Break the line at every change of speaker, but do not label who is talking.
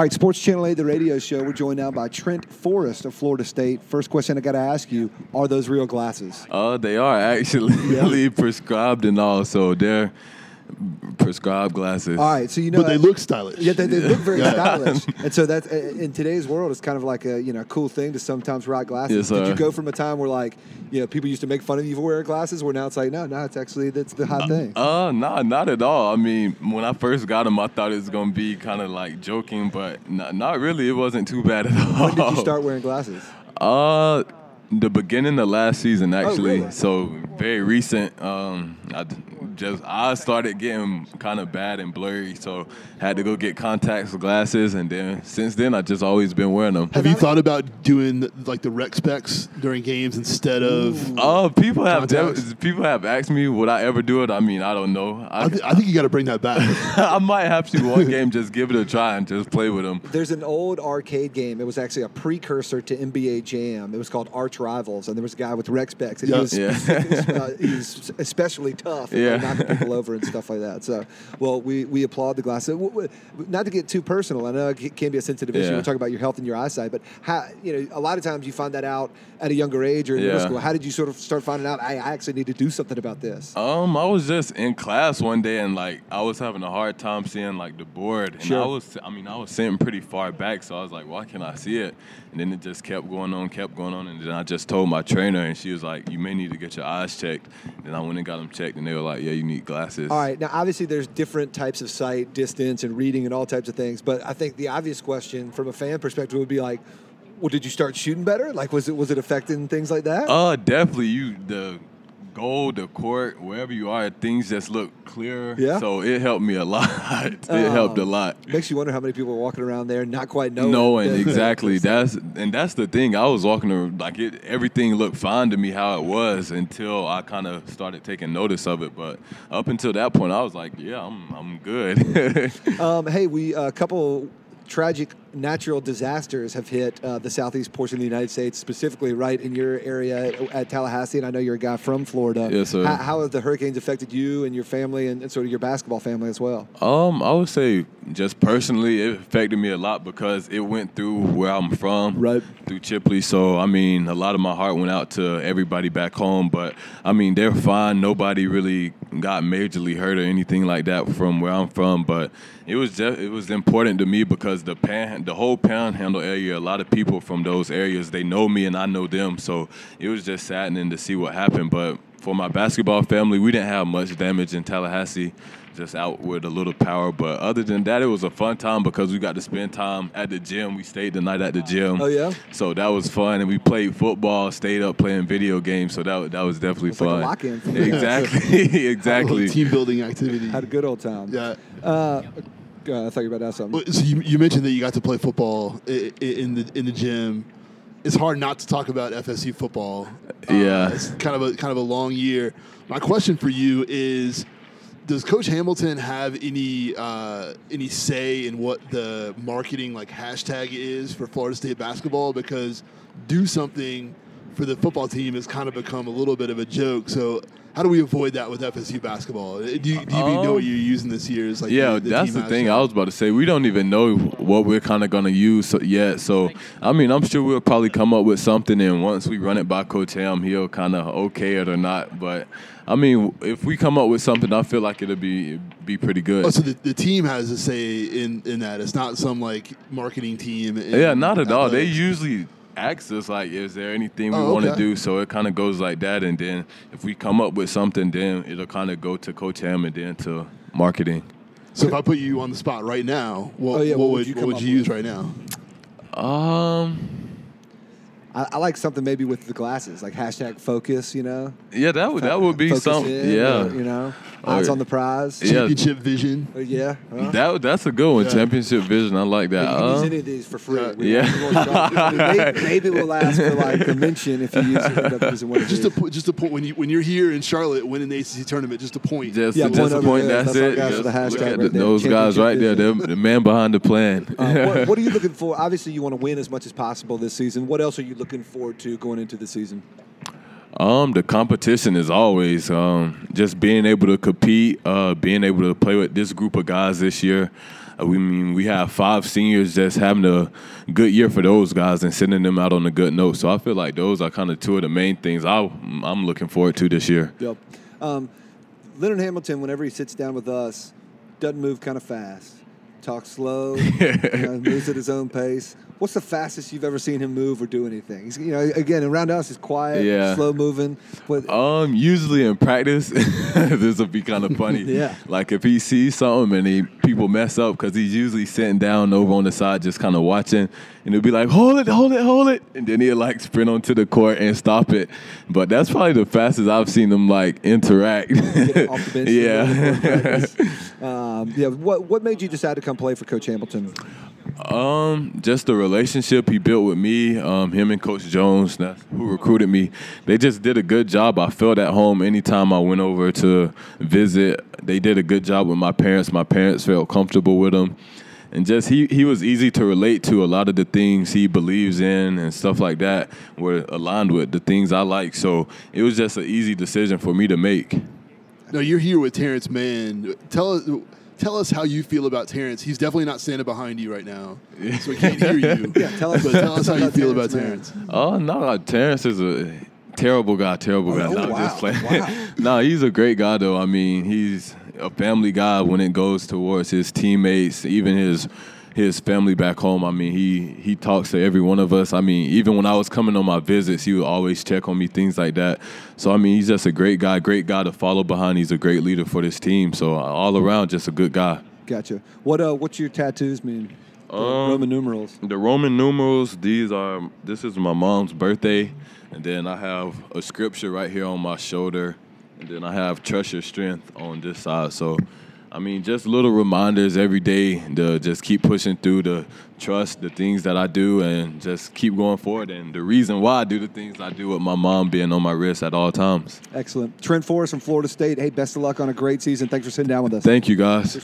All right, Sports Channel 8, the radio show. We're joined now by Trent Forrest of Florida State. First question I got to ask you Are those real glasses?
Uh, they are actually Really prescribed and all, so they're prescribed glasses.
All right, so you know,
but they look stylish.
Yeah, they, they look very stylish, and so that in today's world, it's kind of like a you know cool thing to sometimes rock glasses.
Yes,
Did you go from a time where like you know people used to make fun of you for wearing glasses, where now it's like no, no, it's actually that's the hot thing.
Uh, nah, not at all. I mean, when I first got them, I thought it was gonna be kind of like joking, but not, not really. It wasn't too bad at all.
when did you start wearing glasses?
Uh, the beginning of last season, actually.
Oh, really?
So very recent. Um, I d- just I started getting kind of bad and blurry, so had to go get contacts, glasses, and then since then I just always been wearing them.
Have you thought about doing like the rec specs during games instead of?
Uh, people have
Contacts?
def- people have asked me would I ever do it. I mean, I don't know. I,
I, th- I think you got to bring that back.
I might have to one game just give it a try and just play with them.
There's an old arcade game. It was actually a precursor to NBA Jam. It was called Arch Rivals, and there was a guy with rec specs, and
Yeah.
he was
Yeah.
uh, he was especially tough,
Yeah.
Knocking people over and stuff like that. So, well, we, we applaud the glasses. Not to get too personal, I know it can be a sensitive issue.
Yeah.
We're talking about your health and your eyesight, but how you know a lot of times you find that out at a younger age or in middle school. How did you sort of start finding out? I, I actually need to do something about this.
Um, I was just in class one day and like I was having a hard time seeing like the board, and
Sure.
I was, I mean, I was sitting pretty far back, so I was like, why can't I see it? And then it just kept going on, kept going on, and then I just told my trainer, and she was like, you may need to get your eyes checked. And I went and got them checked, and they were like, yeah, you need glasses.
All right. Now, obviously, there's different types of sight, distance, and reading, and all types of things. But I think the obvious question from a fan perspective would be like, "Well, did you start shooting better? Like, was it was it affecting things like that?"
Uh, definitely. You the goal, the court, wherever you are, things just look clearer.
Yeah?
So it helped me a lot. it helped a
Um,
lot.
Makes you wonder how many people are walking around there not quite knowing.
knowing
that-
exactly that's and that's the thing i was walking around like it everything looked fine to me how it was until i kind of started taking notice of it but up until that point i was like yeah i'm, I'm good
Um, hey, we a couple tragic natural disasters have hit uh, the southeast portion of the United States, specifically right in your area at, Tallahassee. And I know you're a guy from Florida.
Yes, sir.
How, how have the hurricanes affected you and your family and, and sort of your basketball family as well?
um i would say just personally it affected me a lot because it went through where i'm from
Right.
through chipley so i mean a lot of my heart went out to everybody back home but i mean they're fine nobody really got majorly hurt or anything like that from where i'm from but it was just it was important to me because the pan the whole panhandle area a lot of people from those areas they know me and i know them so it was just saddening to see what happened but for my basketball family we didn't have much damage in tallahassee just out with a little power but other than that it was a fun time because we got to spend time at the gym we stayed the night at the gym
Oh, yeah?
so that was fun and we played football stayed up playing video games so that, that was definitely
It's like a
fun
lock-in.
exactly exactly
Team building activity.
Had a good old time.
Yeah.
Uh, God, I thought you were about to ask something.
So you, you mentioned that you got to play football i- i- in the in the gym. It's hard not to talk about FSU football. Uh,
Yeah.
it's kind of a kind of a long year. My question for you is: Does Coach Hamilton have any uh, any say in what the marketing like hashtag is for Florida State basketball? Because do something for the football team has kind of become a little bit of a joke. So. How do we avoid that with FSU basketball? Do you, do you even know
Um,
what you're using this year? As like
yeah,
the, the
that's the thing? I was about to say. We don't even know what we're kind of going to use so- yet. So, I mean, I'm sure we'll probably come up with something, and once we run it by Coach Ham, he'll kind of okay it or not. But, I mean, if we come up with something, I feel like it'll be be pretty good.
Oh, so the, the team has a say in, in that. It's not some like marketing team.
yeah, not at all. They usually ask us like, "Is there anything we
Oh,
want to
okay.
do?" So it kind of goes like that, and then if we come up with something, then it'll kind of go to Coach Ham and then to marketing.
So if I put you on the spot right now, what,
Oh, yeah,
what,
what would
would
you
what would you use right now?
Um.
I, I like something maybe with the glasses, like hashtag focus, you know?
Yeah, that would that would be
Focus
something.
in,
Yeah,
uh, you know? Eyes
yeah.
on the prize.
Yeah.
Championship vision.
Uh, yeah. huh?
That that's a good one.
Yeah.
Championship vision. I like that.
You can use
Uh,
any of these for free.
Yeah.
We-
Yeah.
we won't charge you. I mean, maybe, maybe we'll ask for like a mention if you use it. end up using one of
Just to
these.
just to point when you when you're here in Charlotte winning the ACC tournament, just a point.
just
Yeah,
just
point
a point.
there.
That's,
That's
it.
guys
Just
the hashtag
look at
right
the-
there.
those guys
Championship
right there.
vision.
They're the man behind the plan.
Uh, what, what are you looking for? Obviously, you want to win as much as possible this season. What else are you looking forward to going into the season?
Um, the competition is always um, just being able to compete, uh, being able to play with this group of guys this year. uh, we mean we have five seniors just having a good year for those guys and sending them out on a good note. So I feel like those are kind of two of the main things I, I'm looking forward to this year.
Yep. Um, Leonard Hamilton, whenever he sits down with us, doesn't move kind of fast. Talks slow, you know, moves at his own pace. What's the fastest you've ever seen him move or do anything? He's, you know, again, around us, he's quiet,
Yeah.
slow moving. But
Um, usually in practice, this will be kind of funny.
Yeah.
Like if he sees something and he people mess up because he's usually sitting down over on the side just kind of watching, and he'll be like, "Hold it, hold it, hold it," and then he'll like sprint onto the court and stop it. But that's probably the fastest I've seen him like interact.
get off the bench. to go to
yeah.
Um, yeah. What What made you decide to come play for Coach Hamilton?
Um, just the relationship he built with me, um, him and Coach Jones, who recruited me. They just did a good job. I felt at home anytime I went over to visit. They did a good job with my parents. My parents felt comfortable with him. And just he, he was easy to relate to. A lot of the things he believes in and stuff like that were aligned with the things I like. So it was just an easy decision for me to make.
Now you're here with Terrence Mann. Tell us, tell us how you feel about Terrence. He's definitely not standing behind you right now, so we can't hear you.
Yeah, tell us-
But tell us how you
about
feel about
Mann.
Terrence.
Oh no, Terrence is a terrible guy. Terrible oh, guy.
Oh,
no,
wow.
just playing.
Wow.
no, he's a great guy though. I mean, he's a family guy when it goes towards his teammates, even his his family back home. I mean, he he talks to every one of us. I mean, even when I was coming on my visits, he would always check on me, things like that. So I mean, he's just a great guy, great guy to follow behind. He's a great leader for this team. So all around, just a good guy.
Gotcha. What uh, What's your tattoos mean?
Um,
Roman numerals.
The Roman numerals, these are this is my mom's birthday, and then I have a scripture right here on my shoulder, and then I have trust your strength on this side. So I mean just little reminders every day to just keep pushing through the trust the things that I do and just keep going forward and the reason why I do the things I do with my mom being on my wrist at all times.
Excellent. Trent Forrest from Florida State. Hey, best of luck on a great season. Thanks for sitting down with us.
Thank you guys.